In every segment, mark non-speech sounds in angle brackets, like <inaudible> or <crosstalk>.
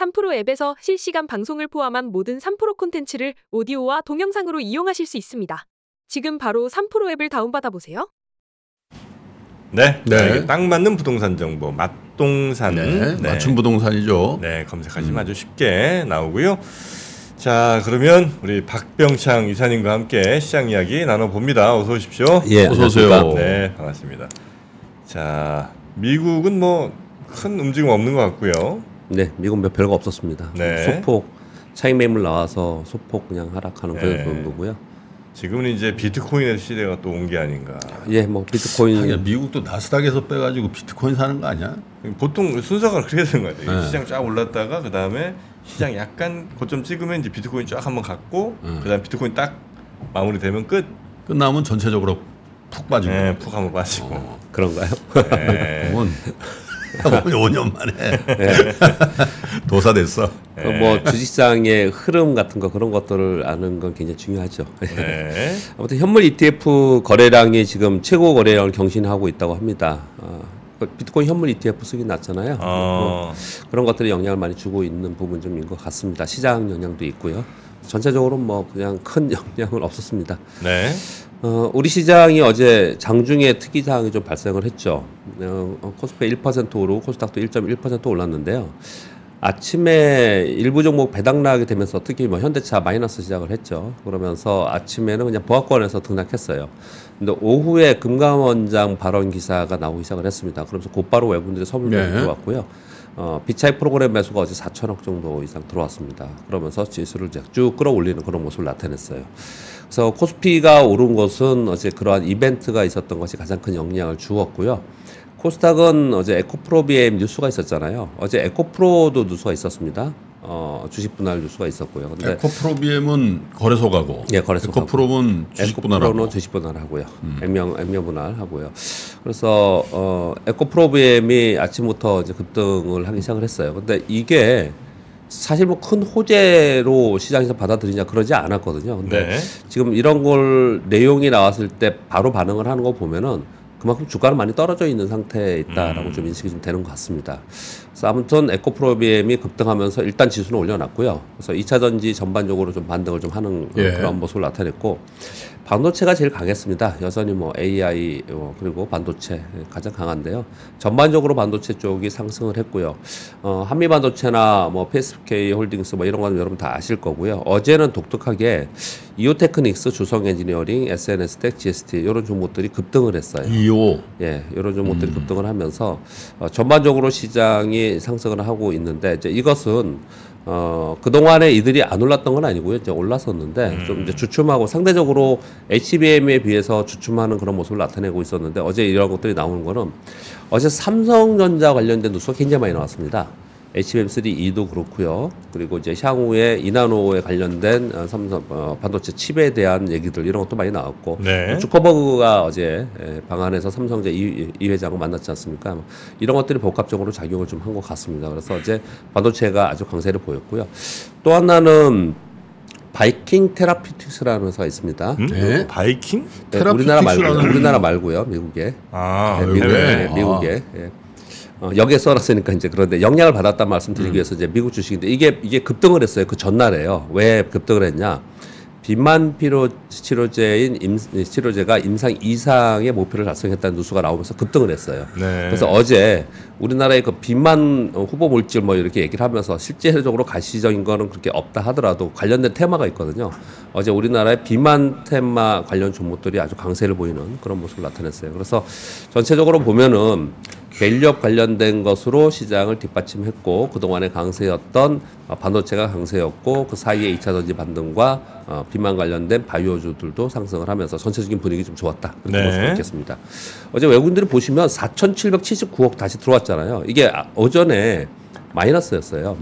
3프로 앱에서 실시간 방송을 포함한 모든 3프로 콘텐츠를 오디오와 동영상으로 이용하실 수 있습니다. 지금 바로 3프로 앱을 다운받아 보세요. 네, 네. 네. 딱 맞는 부동산 정보 맛동산 네, 맞춤 부동산이죠. 네, 검색하시면 아주 쉽게 나오고요. 자, 그러면 우리 박병창 이사님과 함께 시장 이야기 나눠봅니다. 어서 오십시오. 예, 어서 오세요. 네, 반갑습니다. 자, 미국은 뭐 큰 움직임 없는 것 같고요. 네, 미국 몇 별거 없었습니다. 네. 소폭 차익 매물 나와서 소폭 그냥 하락하는 네. 그런 정도고요. 지금은 이제 비트코인의 시대가 또 온 게 아닌가. 예, 뭐 비트코인 하긴 미국도 나스닥에서 빼가지고 비트코인 사는 거 아니야? 보통 순서가 그렇게 되는 것 같아요. 네. 시장 쫙 올랐다가 그 다음에 시장 약간 고점 찍으면 이제 비트코인 쫙 한번 갔고 음. 그 다음 비트코인 딱 마무리되면 끝. 끝나면 전체적으로 푹 빠지고. 네, 푹 한번 빠지고. 어. 그런가요? 네. <laughs> 그건 5년 만에 <laughs> 도사 됐어. 그뭐 주식시장의 흐름 같은 거 그런 것들을 아는 건 굉장히 중요하죠. 네. <laughs> 아무튼 현물 ETF 거래량이 지금 최고 거래량을 경신하고 있다고 합니다. 어, 그 비트코인 현물 ETF 수익이 낮잖아요. 어, 그런 것들이 영향을 많이 주고 있는 부분 좀인 것 같습니다. 시장 영향도 있고요. 전체적으로 뭐 그냥 큰 영향은 없었습니다. 네. 어, 우리 시장이 어제 장중에 특이 사항이 좀 발생을 했죠. 어, 어, 코스피 1% 오르고 코스닥도 1.1% 올랐는데요. 아침에 일부 종목 배당나게 되면서 특히 뭐 현대차 마이너스 시작을 했죠. 그러면서 아침에는 그냥 보합권에서 등락했어요. 근데 오후에 금감원장 발언 기사가 나오기 시작을 했습니다. 그러면서 곧바로 선물 매수 네. 들어왔고요. 어, 비차익 프로그램 매수가 어제 4천억 정도 이상 들어왔습니다. 그러면서 지수를 쭉 끌어올리는 그런 모습을 나타냈어요. 그래서 코스피가 오른 것은 어제 그러한 이벤트가 있었던 것이 가장 큰 영향을 주었고요. 코스닥은 어제 에코프로 비엠 뉴스가 있었잖아요. 어제 에코프로도 뉴스가 있었습니다. 어, 주식 분할 뉴스가 있었고요. 근데 에코프로비엠은 거래소 가고. 예, 거래소가고. 에코프로는 주식 분할하고. 에코프로는 주식 분할하고요. 액면 액면 분할하고요. 그래서 어, 에코프로비엠이 아침부터 이제 급등을 하기 시작을 했어요. 근데 이게 사실 뭐 큰 호재로 시장에서 받아들이냐 그러지 않았거든요. 근데 네. 지금 이런 걸 내용이 나왔을 때 바로 반응을 하는 거 보면은 그만큼 주가는 많이 떨어져 있는 상태에 있다라고 좀 인식이 좀 되는 것 같습니다. 그래서 아무튼 에코프로비엠이 급등하면서 일단 지수는 올려놨고요. 그래서 2차 전지 전반적으로 좀 반등을 좀 하는 예. 그런 모습을 나타냈고 반도체가 제일 강했습니다. 여전히 뭐 AI 어, 그리고 반도체 가장 강한데요. 전반적으로 반도체 쪽이 상승을 했고요. 어, 한미 반도체나 뭐 PSK 홀딩스 뭐 이런 거는 여러분 다 아실 거고요. 어제는 독특하게 이오테크닉스, 주성 엔지니어링, SNS텍, GST 이런 종목들이 급등을 했어요. 이오. 예, 이런 종목들이 급등을 하면서 어, 전반적으로 시장이 상승을 하고 있는데 이제 이것은 어, 그동안에 이들이 안 올랐던 건 아니고요. 이제 올랐었는데 좀 이제 주춤하고 상대적으로 HBM에 비해서 주춤하는 그런 모습을 나타내고 있었는데 어제 이런 것들이 나오는 거는 어제 삼성전자 관련된 뉴스가 굉장히 많이 나왔습니다. HBM3E도 그렇고요. 그리고 이제 향후에 이나노에 관련된 어, 삼성 어, 반도체 칩에 대한 얘기들 이런 것도 많이 나왔고 네. 주커버그가 어제 예, 방안에서 삼성제 이, 이 회장을 만났지 않습니까? 뭐 이런 것들이 복합적으로 작용을 좀 한 것 같습니다. 그래서 어제 반도체가 아주 강세를 보였고요. 또 하나는 바이킹 테라피틱스라는 회사가 있습니다. 음? 네. 바이킹? 네, 우리나라 말고 테라피틱스라는- 우리나라 말고요, 미국에. 아, 네, 미국에? 미국에, 아. 네, 미국에. 예. 어, 여기에 써놨으니까 이제 그런데 영향을 받았단 말씀 음. 드리기 위해서 이제 미국 주식인데 이게 이게 급등을 했어요. 그 전날에요. 왜 급등을 했냐? 비만 피로 치료제인 임, 치료제가 임상 2상의 목표를 달성했다는 뉴스가 나오면서 급등을 했어요. 네. 그래서 어제 우리나라의 그 비만 어, 후보 물질 뭐 이렇게 얘기를 하면서 실제적으로 가시적인 거는 그렇게 없다 하더라도 관련된 테마가 있거든요. 어제 우리나라의 비만 테마 관련 종목들이 아주 강세를 보이는 그런 모습을 나타냈어요. 그래서 전체적으로 보면은 밸류업 관련된 것으로 시장을 뒷받침했고 그동안의 강세였던 어, 반도체가 강세였고 그 사이에 2차 전지 반등과 어, 비만 관련된 바이오주들도 상승을 하면서 전체적인 분위기 좀 좋았다. 그렇게 네. 볼 수가 있겠습니다. 어제 외국인들이 보시면 4,779억 다시 들어왔잖아요. 이게 아- 오전에 마이너스였어요.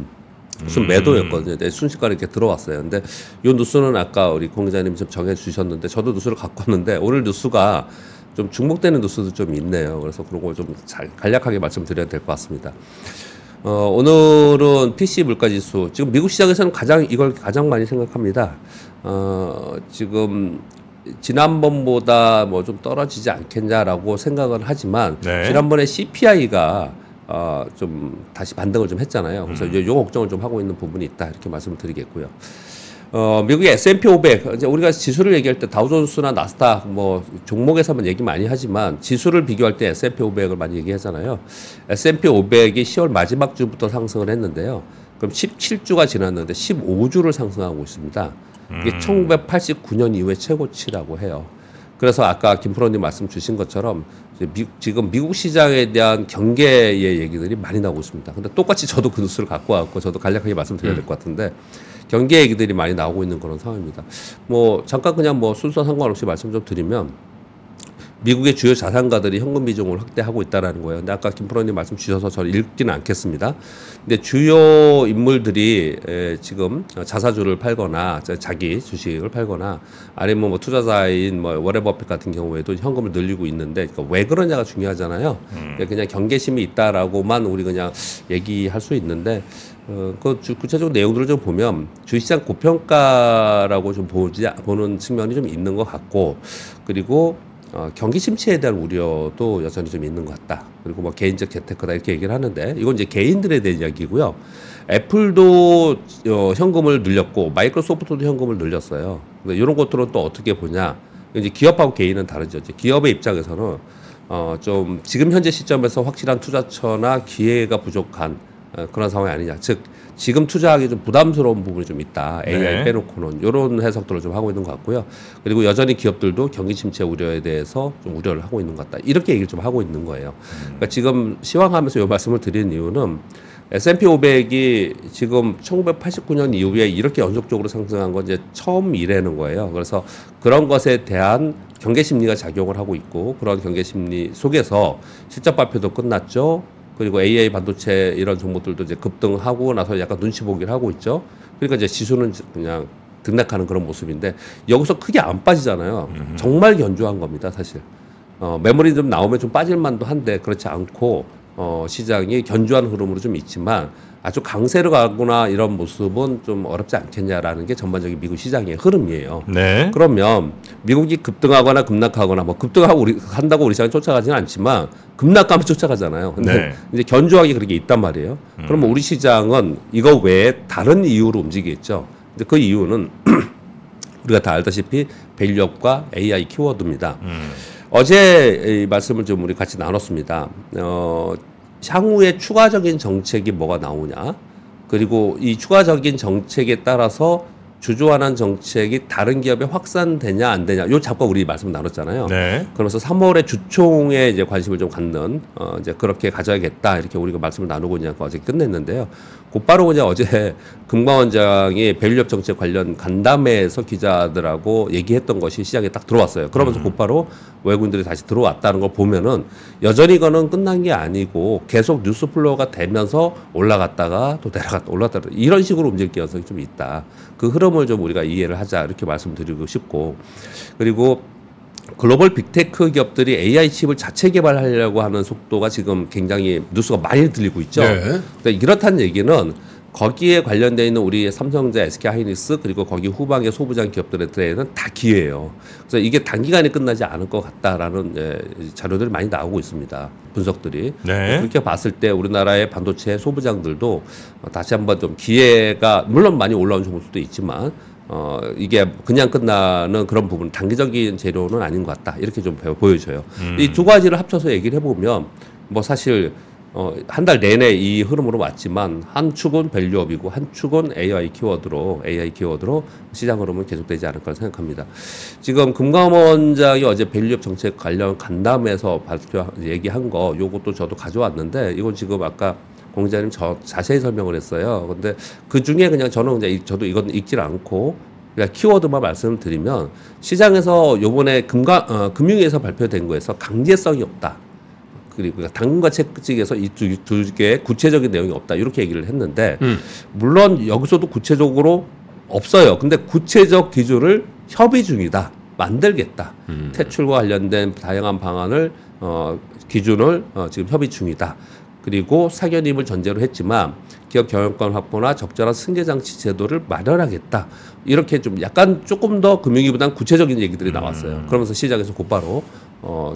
무슨 매도였거든요. 네, 순식간에 이렇게 들어왔어요. 근데 이 뉴스는 아까 우리 공 기자님 좀 정해 주셨는데 저도 뉴스를 갖고 왔는데 오늘 뉴스가 좀 중복되는 뉴스도 좀 있네요. 그래서 그런 걸좀잘 간략하게 말씀드려야 될 것 같습니다. 어, 오늘은 PC 물가 지수 지금 미국 시장에서는 가장 이걸 가장 많이 생각합니다. 어, 지금 지난번보다 뭐 좀 떨어지지 않겠냐라고 생각은 하지만 네. 지난번에 CPI가 어, 좀 다시 반등을 좀 했잖아요. 그래서 이제 요 걱정을 좀 하고 있는 부분이 있다 이렇게 말씀을 드리겠고요. 어, 미국의 S&P 500 이제 우리가 지수를 얘기할 때 다우존스나 나스닥 뭐 종목에서만 얘기 많이 하지만 지수를 비교할 때 S&P 500을 많이 얘기하잖아요. S&P 500이 10월 마지막 주부터 상승을 했는데요. 그럼 17주가 지났는데 15주를 상승하고 있습니다. 이게 1989년 이후에 최고치라고 해요. 그래서 아까 김프로님 말씀 주신 것처럼 미- 지금 미국 시장에 대한 경계의 얘기들이 많이 나오고 있습니다. 근데 똑같이 저도 그 뉴스를 갖고 왔고 저도 간략하게 말씀드려야 될 것 같은데 경계 얘기들이 많이 나오고 있는 그런 상황입니다. 뭐 잠깐 그냥 뭐 순서 상관없이 말씀 좀 드리면 미국의 주요 자산가들이 현금 비중을 확대하고 있다라는 거예요. 근데 아까 김프로님 말씀 주셔서 저를 읽지는 않겠습니다. 근데 주요 인물들이 에, 지금 자사주를 팔거나 자- 자기 주식을 팔거나 아니면 뭐 투자자인 뭐 워렌 버핏 같은 경우에도 현금을 늘리고 있는데 그러니까 왜 그러냐가 중요하잖아요. 그러니까 그냥 경계심이 있다라고만 우리 그냥 얘기할 수 있는데 어, 그 주- 구체적인 내용들을 좀 보면 주시장 고평가라고 좀 보지 보는 측면이 좀 있는 것 같고 그리고 어, 경기 침체에 대한 우려도 여전히 좀 있는 것 같다. 그리고 뭐 개인적 재테크다 이렇게 얘기를 하는데 이건 이제 개인들에 대한 이야기고요. 애플도 어, 현금을 늘렸고 마이크로소프트도 현금을 늘렸어요. 근데 이런 것들은 또 어떻게 보냐? 이제 기업하고 개인은 다르죠. 이제 기업의 입장에서는 어, 좀 지금 현재 시점에서 확실한 투자처나 기회가 부족한 어, 그런 상황이 아니냐. 즉 지금 투자하기 좀 부담스러운 부분이 좀 있다. AI 네. 빼놓고는 이런 해석들을 좀 하고 있는 것 같고요. 그리고 여전히 기업들도 경기 침체 우려에 대해서 좀 우려를 하고 있는 것 같다. 이렇게 얘기를 좀 하고 있는 거예요. 그러니까 지금 시황하면서 이 말씀을 드리는 이유는 S&P 500이 지금 1989년 이후에 이렇게 연속적으로 상승한 건 이제 처음이라는 거예요. 그래서 그런 것에 대한 경계 심리가 작용을 하고 있고 그런 경계 심리 속에서 실적 발표도 끝났죠. 그리고 AI 반도체 이런 종목들도 이제 급등하고 나서 약간 눈치 보기를 하고 있죠. 그러니까 이제 지수는 그냥 등락하는 그런 모습인데 여기서 크게 안 빠지잖아요. 정말 견조한 겁니다, 사실. 어, 메모리 좀 나오면 좀 빠질 만도 한데 그렇지 않고 어, 시장이 견조한 흐름으로 좀 있지만 아주 강세로 가거나 이런 모습은 좀 어렵지 않겠냐라는 게 전반적인 미국 시장의 흐름이에요. 네. 그러면 미국이 급등하거나 급락하거나 뭐 급등하고 우리 한다고 우리 시장이 쫓아가지는 않지만 급락하면 쫓아가잖아요. 근데 네. 이제 견조하게 그렇게 있단 말이에요. 그러면 우리 시장은 이거 외에 다른 이유로 움직이겠죠. 근데 그 이유는 <clears throat> 우리가 다 알다시피 밸류업과 AI 키워드입니다. 음. 어제 이 말씀을 좀 우리 같이 나눴습니다. 어, 향후에 추가적인 정책이 뭐가 나오냐. 그리고 이 추가적인 정책에 따라서 주조하는 정책이 다른 기업에 확산되냐 안 되냐. 요 잠깐 우리 말씀 나눴잖아요. 네. 그러면서 3월에 주총에 이제 관심을 좀 갖는 어 이제 그렇게 가져야겠다 이렇게 우리가 말씀을 나누고 이제 어제 끝냈는데요. 곧바로 그냥 어제 <laughs> 금감원장이 밸류업 정책 관련 간담회에서 기자들하고 얘기했던 것이 시장에 딱 들어왔어요. 그러면서 곧바로 외국인들이 다시 들어왔다는 걸 보면은 여전히 이거는 끝난 게 아니고 계속 뉴스 flow가 되면서 올라갔다가 또 내려갔다 올라갔다 이런 식으로 움직일 가능성이 좀 있다. 그 흐름을 좀 우리가 이해를 하자 이렇게 말씀드리고 싶고 그리고 글로벌 빅테크 기업들이 AI 칩을 자체 개발하려고 하는 속도가 지금 굉장히 뉴스가 많이 들리고 있죠. 네. 그러니까 이렇다는 얘기는 거기에 관련돼 있는 우리 삼성전자, SK 하이닉스 그리고 거기 후방의 소부장 기업들한테는 다 기회예요. 그래서 이게 단기간에 끝나지 않을 것 같다라는 예, 자료들이 많이 나오고 있습니다. 분석들이. 네. 그렇게 봤을 때 우리나라의 반도체 소부장들도 어, 다시 한번 좀 기회가 물론 많이 올라온 종목도 있지만 어 이게 그냥 끝나는 그런 부분 단기적인 재료는 아닌 것 같다 이렇게 좀 보- 보여져요. 이두 가지를 합쳐서 얘기를 해보면 뭐 사실 어, 한 달 내내 이 흐름으로 왔지만 한 축은 밸류업이고 한 축은 AI 키워드로 AI 키워드로 시장 흐름은 계속되지 않을 거라 생각합니다. 지금 금감원장이 어제 밸류업 정책 관련 간담회에서 발표 얘기한 거 요것도 저도 가져왔는데 이건 지금 아까 공자님 저 자세히 설명을 했어요. 근데 그 중에 그냥 저는 그냥 이- 저도 이건 읽질 않고 그냥 키워드만 말씀을 드리면 시장에서 요번에 금가 어, 금융위에서 발표된 거에서 강제성이 없다. 그리고 그러니까 당근과 채찍에서 이두 개의 구체적인 내용이 없다 이렇게 얘기를 했는데 음. 물론 여기서도 구체적으로 없어요. 근데 구체적 기준을 협의 중이다. 만들겠다. 음. 퇴출과 관련된 다양한 방안을 어, 기준을 어, 지금 협의 중이다. 그리고 사견임을 전제로 했지만 기업 경영권 확보나 적절한 승계 장치 제도를 마련하겠다. 이렇게 좀 약간 조금 더 금융위보다는 구체적인 얘기들이 나왔어요. 그러면서 시장에서 곧바로 어,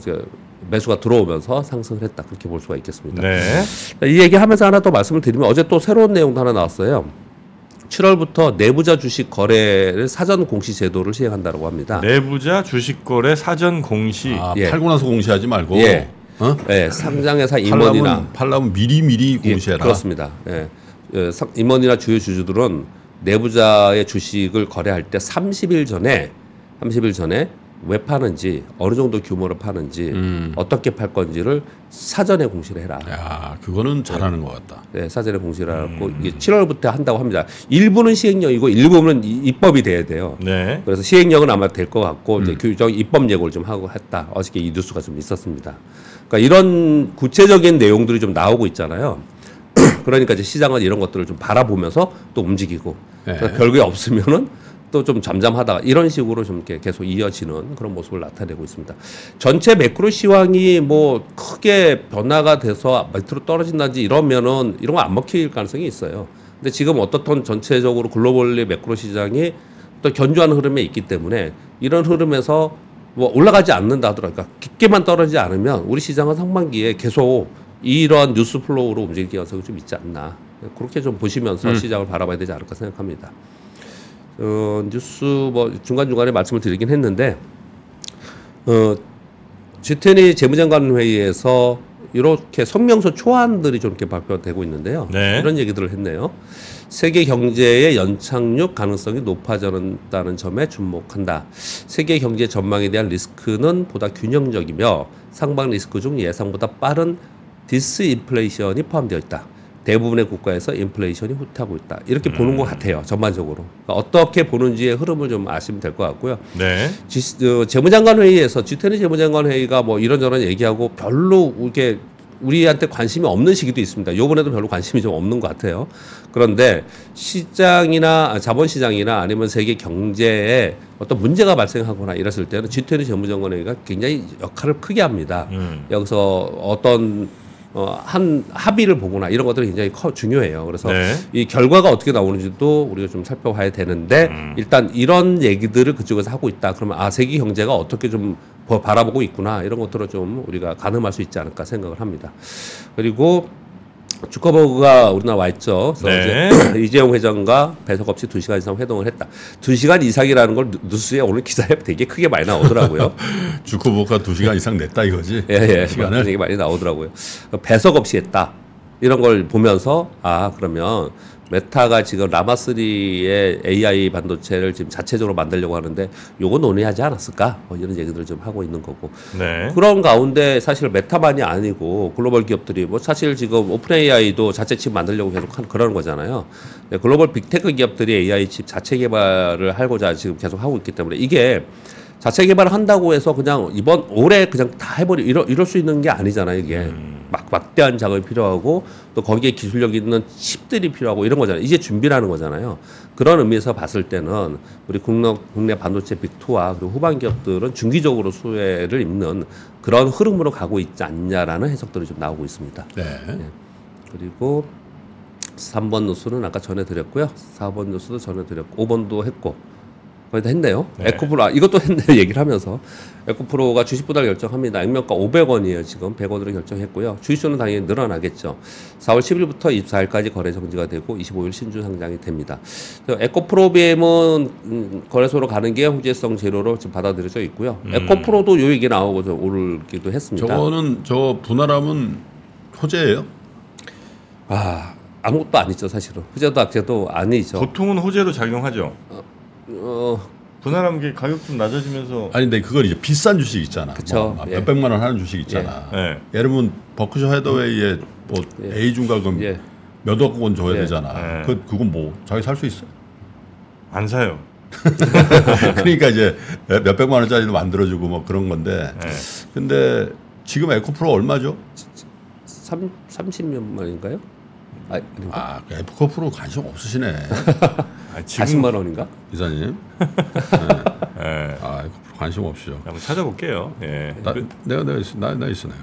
매수가 들어오면서 상승을 했다 그렇게 볼 수가 있겠습니다. 네. 이 얘기 하면서 하나 더 말씀을 드리면 어제 또 새로운 내용도 하나 나왔어요. 7월부터 내부자 주식 거래를 사전 공시 제도를 시행한다고 합니다. 내부자 주식 거래 사전 공시. 아, 예. 팔고 나서 공시하지 말고 예. 어? 네, 상장회사 임원이나 팔라면, 미리 미리 예, 공시해라. 그렇습니다. 예. 예, 상- 임원이나 주요 주주들은 내부자의 주식을 거래할 때 30일 전에 30일 전에 왜 파는지 어느 정도 규모로 파는지 음. 어떻게 팔 건지를 사전에 공시를 해라. 야, 그거는 잘하는 것 같다. 네, 사전에 공시를 하고 이게 7월부터 한다고 합니다. 일부는 시행령이고 일부는 이- 입법이 돼야 돼요. 네. 그래서 시행령은 아마 될 것 같고 음. 이제 규정 입법 예고를 좀 하고 했다. 어저께 이 뉴스가 좀 있었습니다. 그러니까 이런 구체적인 내용들이 좀 나오고 있잖아요. <clears throat> 그러니까 이제 시장은 이런 것들을 좀 바라보면서 또 움직이고 네. 그러니까 별게 없으면은 또 좀 잠잠하다가 이런 식으로 좀 이렇게 계속 이어지는 그런 모습을 나타내고 있습니다. 전체 매크로 시황이 뭐 크게 변화가 돼서 밑으로 떨어진다든지 이러면은 이런 거 안 먹힐 가능성이 있어요. 근데 지금 어떻든 전체적으로 globally 매크로 시장이 또 견조한 흐름에 있기 때문에 이런 흐름에서 뭐 올라가지 않는다 하더라도 그러니까 깊게만 떨어지지 않으면 우리 시장은 상반기에 계속 이러한 뉴스 flow로 움직일 가능성이 좀 있지 않나. 그렇게 좀 보시면서 시장을 바라봐야 되지 않을까 생각합니다. 어, 뉴스 뭐 중간 중간에 말씀을 드리긴 했는데 어, G20 재무장관 회의에서 이렇게 성명서 초안들이 좀 이렇게 발표되고 있는데요. 네. 이런 얘기들을 했네요. 세계 경제의 연착륙 가능성이 높아졌다는 점에 주목한다. 세계 경제 전망에 대한 리스크는 보다 균형적이며 상방 리스크 중 예상보다 빠른 디스인플레이션이 포함되어 있다. 대부분의 국가에서 인플레이션이 후퇴하고 있다. 이렇게 보는 것 같아요. 전반적으로. 그러니까 어떻게 보는지의 흐름을 좀 아시면 될 것 같고요. 네. G, 어, 재무장관 회의에서 G20 재무장관 회의가 뭐 이런저런 얘기하고 별로 이게 우리한테 관심이 없는 시기도 있습니다. 요번에도 별로 관심이 좀 없는 것 같아요. 그런데 시장이나 아, 자본시장이나 아니면 세계 경제에 어떤 문제가 발생하거나 이랬을 때는 G20 재무장관 회의가 굉장히 역할을 크게 합니다. 음. 여기서 어떤 어, 한 합의를 보거나 이런 것들이 굉장히 커, 중요해요. 그래서 네. 이 결과가 어떻게 나오는지도 우리가 좀 살펴봐야 되는데 음. 일단 이런 얘기들을 그쪽에서 하고 있다. 그러면 아 세계 경제가 어떻게 좀 보- 바라보고 있구나 이런 것들을 좀 우리가 가늠할 수 있지 않을까 생각을 합니다. 그리고 주커버그가 우리나라 와 있죠. 그래서 네. 어제 <clears throat> 이재용 회장과 배석 없이 두 시간 이상 회동을 했다. 두 시간 이상이라는 걸 뉴- 뉴스에 오늘 기사에 되게 크게 많이 나오더라고요. <laughs> 주커버그가 두 시간 이상 냈다 이거지. 예, 예. 시간을. 되게 많이 나오더라고요. 배석 없이 했다. 이런 걸 보면서 아 그러면 메타가 지금 라마3의 AI 반도체를 지금 자체적으로 만들려고 하는데 요거 논의하지 않았을까? 뭐 이런 얘기들을 좀 하고 있는 거고. 네. 그런 가운데 사실 메타만이 아니고 글로벌 기업들이 뭐 사실 지금 오픈 AI도 자체 칩 만들려고 계속 한 그러는 거잖아요. 네, 글로벌 빅테크 기업들이 AI 칩 자체 개발을 하고자 지금 계속 하고 있기 때문에 이게 자체 개발을 한다고 해서 그냥 이번 올해 그냥 다 해버리 이럴, 이럴 수 있는 게 아니잖아요. 이게 막 막대한 작업이 필요하고 또 거기에 기술력 있는 칩들이 필요하고 이런 거잖아요. 이제 준비라는 거잖아요. 그런 의미에서 봤을 때는 우리 국내, 국내 반도체 빅2와 그리고 후반 기업들은 중기적으로 수혜를 입는 그런 흐름으로 가고 있지 않냐라는 해석들이 좀 나오고 있습니다. 네. 그리고 3번 뉴스는 아까 전해드렸고요. 4번 뉴스도 전해드렸고 5번도 했고 거의 다 했네요. 네. 에코프로 아, 이것도 했네 <laughs> 얘기를 하면서 에코프로가 주식 보달 결정합니다. 액면가 500원이에요. 지금 100원으로 결정했고요. 주식수는 당연히 늘어나겠죠. 4월 10일부터 24일까지 거래 정지가 되고 25일 신주 상장이 됩니다. 에코프로비엠은 음, 거래소로 가는 게 호재성 재료로 지금 받아들여져 있고요. 음. 에코프로도 요 얘기 나오고 좀 오르기도 했습니다. 저거는 저 분할하면 호재예요. 아 아무것도 아니죠 사실은 후제도 악재도 아니죠. 보통은 호재로 작용하죠. 어 분할하면 게 가격 좀 낮아지면서 아니 근데 그걸 이제 비싼 주식 있잖아. 그쵸. 뭐 예. 몇백만 원 하는 주식 있잖아. 예. 예를 들면 버크셔 헤더웨이의 뭐 예. A 중가금 예. 몇억 원 줘야 예. 되잖아. 예. 그 그건 뭐 자기 살 수 있어? 안 사요. <laughs> 그러니까 이제 몇백만 원짜리도 만들어주고 뭐 그런 건데. 예. 근데 지금 에코프로 얼마죠? 3 30년 만인가요? 아, 아닌가? 아, 그 에코프로 관심 없으시네, <laughs> 아, 지금 40만 원인가? 이사님. 예. <laughs> 아, 에코프로 관심 없으죠. 한번 찾아볼게요. 예. 나, 그- 내가 내가 있어, 나, 나 있어 내가.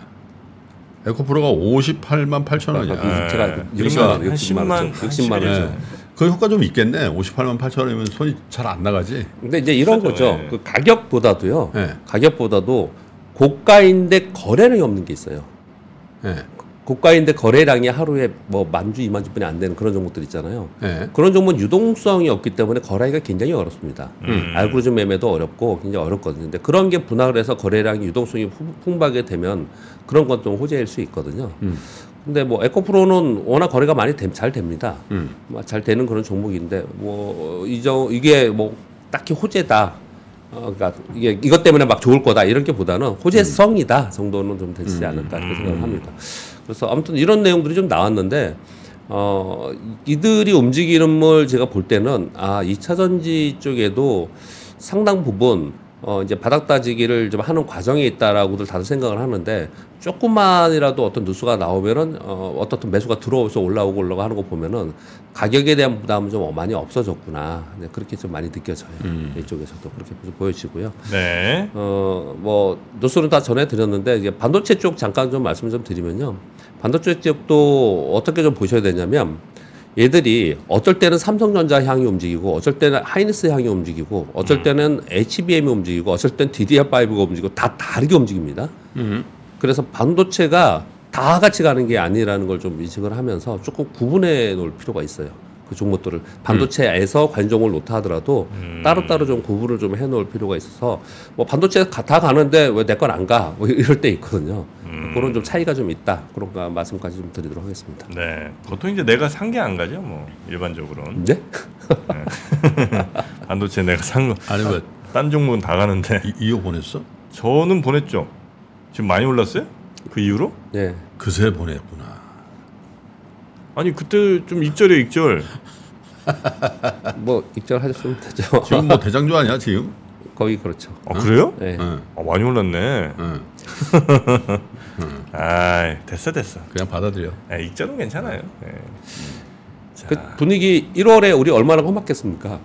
에코프로가 58만 8천 원이야. 아, 제가 예. 60만 그러니까 원, 한 60만 원, 10만, 60만 원. 한 예. 그 효과 좀 있겠네. 58만 8천 원이면 손이 잘 안 나가지. 근데 이제 이런 그렇죠. 거죠. 예. 그 가격보다도요. 예. 가격보다도 고가인데 거래량이 없는 게 있어요. 예. 고가인데 거래량이 하루에 뭐 만 주, 이만 주뿐이 안 되는 그런 종목들 있잖아요. 예. 그런 종목은 유동성이 없기 때문에 거래하기가 굉장히 어렵습니다. 음. 알고리즘 매매도 어렵고 굉장히 어렵거든요. 근데 그런 게 분할을 해서 거래량이 유동성이 풍- 풍부하게 되면 그런 건 좀 호재일 수 있거든요. 음. 근데 뭐 에코프로는 워낙 거래가 많이 됨- 잘 됩니다. 음. 뭐잘 되는 그런 종목인데 뭐 이저 이게 뭐 딱히 호재다. 어, 그러니까 이게 이것 때문에 막 좋을 거다 이런 게 보다는 호재성이다 정도는 좀 되지 않을까 이렇게 생각을 합니다. 그래서 아무튼 이런 내용들이 좀 나왔는데 어 이들이 움직이는 걸 제가 볼 때는 아 2차 전지 쪽에도 상당 부분 어 이제 바닥 따지기를 좀 하는 과정에 있다라고들 다들 생각을 하는데 조금만이라도 어떤 뉴스가 나오면은 어 어떻든 매수가 들어와서 올라오고 올라오고 하는 거 보면은 가격에 대한 부담은 좀 많이 없어졌구나. 네, 그렇게 좀 많이 느껴져요. 음. 이쪽에서도 그렇게 좀 보여지고요. 네. 어, 뭐, 뉴스는 다 전해 드렸는데, 이제 반도체 쪽 잠깐 좀 말씀 좀 드리면요. 반도체 쪽도 어떻게 좀 보셔야 되냐면, 얘들이 어쩔 때는 삼성전자 향이 움직이고, 어쩔 때는 하이닉스 향이 움직이고, 어쩔 때는 HBM이 움직이고, 어쩔 때는 DDR5가 움직이고, 다 다르게 움직입니다. 음. 그래서 반도체가 다 같이 가는 게 아니라는 걸 좀 인식을 하면서 조금 구분해 놓을 필요가 있어요. 그 종목들을 반도체에서 관종을 놓다 하더라도 따로따로 좀 구분을 좀 해놓을 필요가 있어서 뭐 반도체 가- 다 가는데 왜 내 건 안 가? 뭐 이럴 때 있거든요. 그런 좀 차이가 좀 있다. 그런 거 말씀까지 좀 드리도록 하겠습니다. 네. 보통 이제 내가 산 게 안 가죠, 뭐 일반적으로는. 네? <laughs> 반도체 내가 산 거. 아니 왜딴 종목은 다 가는데 이, 이거 보냈어? 저는 보냈죠. 지금 많이 올랐어요? 그 이후로? 네. 그새 보냈구나. 아니 그때 좀 익절이에요, 익절. <laughs> 뭐 입장하셨으면 되죠. 지금 뭐 <laughs> 대장주 아니야 지금? 거의 그렇죠. 아 그래요? 네. 응. 아, 많이 올랐네. <laughs> 응. 아, 됐어, 됐어. 그냥 받아들여. 아, 익절은 괜찮아요. 네. 그 분위기 1월에 우리 얼마나 험악했습니까?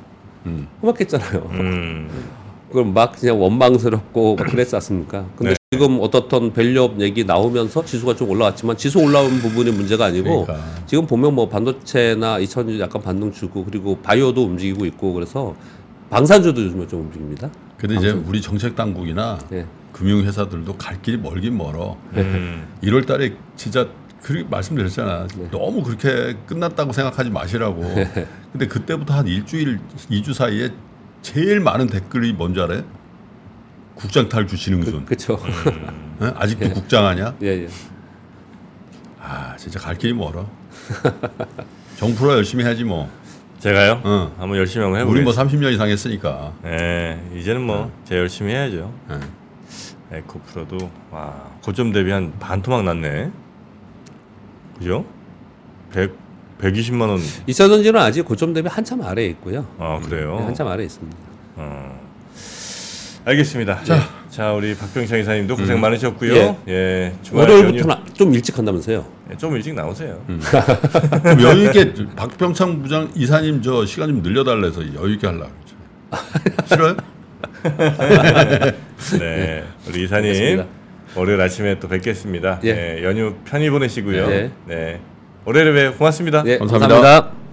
음. 험악했잖아요. 음, 그걸 막 그냥 원망스럽고 막 그랬지 않습니까? 근데 네. 지금 어떻던 value up 얘기 나오면서 지수가 좀 올라왔지만 지수 올라온 부분이 문제가 아니고 그러니까. 지금 보면 뭐 반도체나 2차전지주 약간 반등 주고 그리고 바이오도 움직이고 있고 그래서 방산주도 요즘에 좀 움직입니다. 근데 이제 우리 정책 당국이나 네. 금융회사들도 갈 길이 멀긴 멀어. 음. 1월 달에 진짜 그렇게 말씀드렸잖아. 네. 너무 그렇게 끝났다고 생각하지 마시라고. <laughs> 근데 그때부터 한 일주일, 2주 사이에 제일 많은 댓글이 뭔지 알아요? 국장 탈 주시는군. 그렇죠. 응? 아직도 <laughs> 국장 하냐? 예, 예. 아, 진짜 갈 길이 멀어. 정프로 열심히 해야지 뭐. 제가요? 응. 한번 열심히 한번 우리 해보겠습니다. 뭐 30년 이상 했으니까. 네, 이제는 뭐 제가 열심히 해야죠. 응. 에코 프로도 와 고점 대비 한 반 토막 났네. 그죠? 100 120만 원. 이차전지는 아직 고점 대비 한참 아래에 있고요. 아 그래요? 네, 한참 아래에 있습니다. 어. 알겠습니다. 자, 자 우리 박병창 이사님도 고생 많으셨고요. 예. 예, 주말 월요일부터는 좀 일찍 한다면서요? 연휴- 예, 좀 일찍 나오세요. <laughs> 그럼 여유 있게 박병창 부장 이사님 저 시간 좀 늘려달라 해서 여유 있게 하려고 그러죠. <laughs> 싫어요? <laughs> 네, 우리 이사님 알겠습니다. 월요일 아침에 또 뵙겠습니다. 예. 네, 연휴 편히 보내시고요. 네. 네, 월요일에 뵙 고맙습니다. 예, 감사합니다. 감사합니다.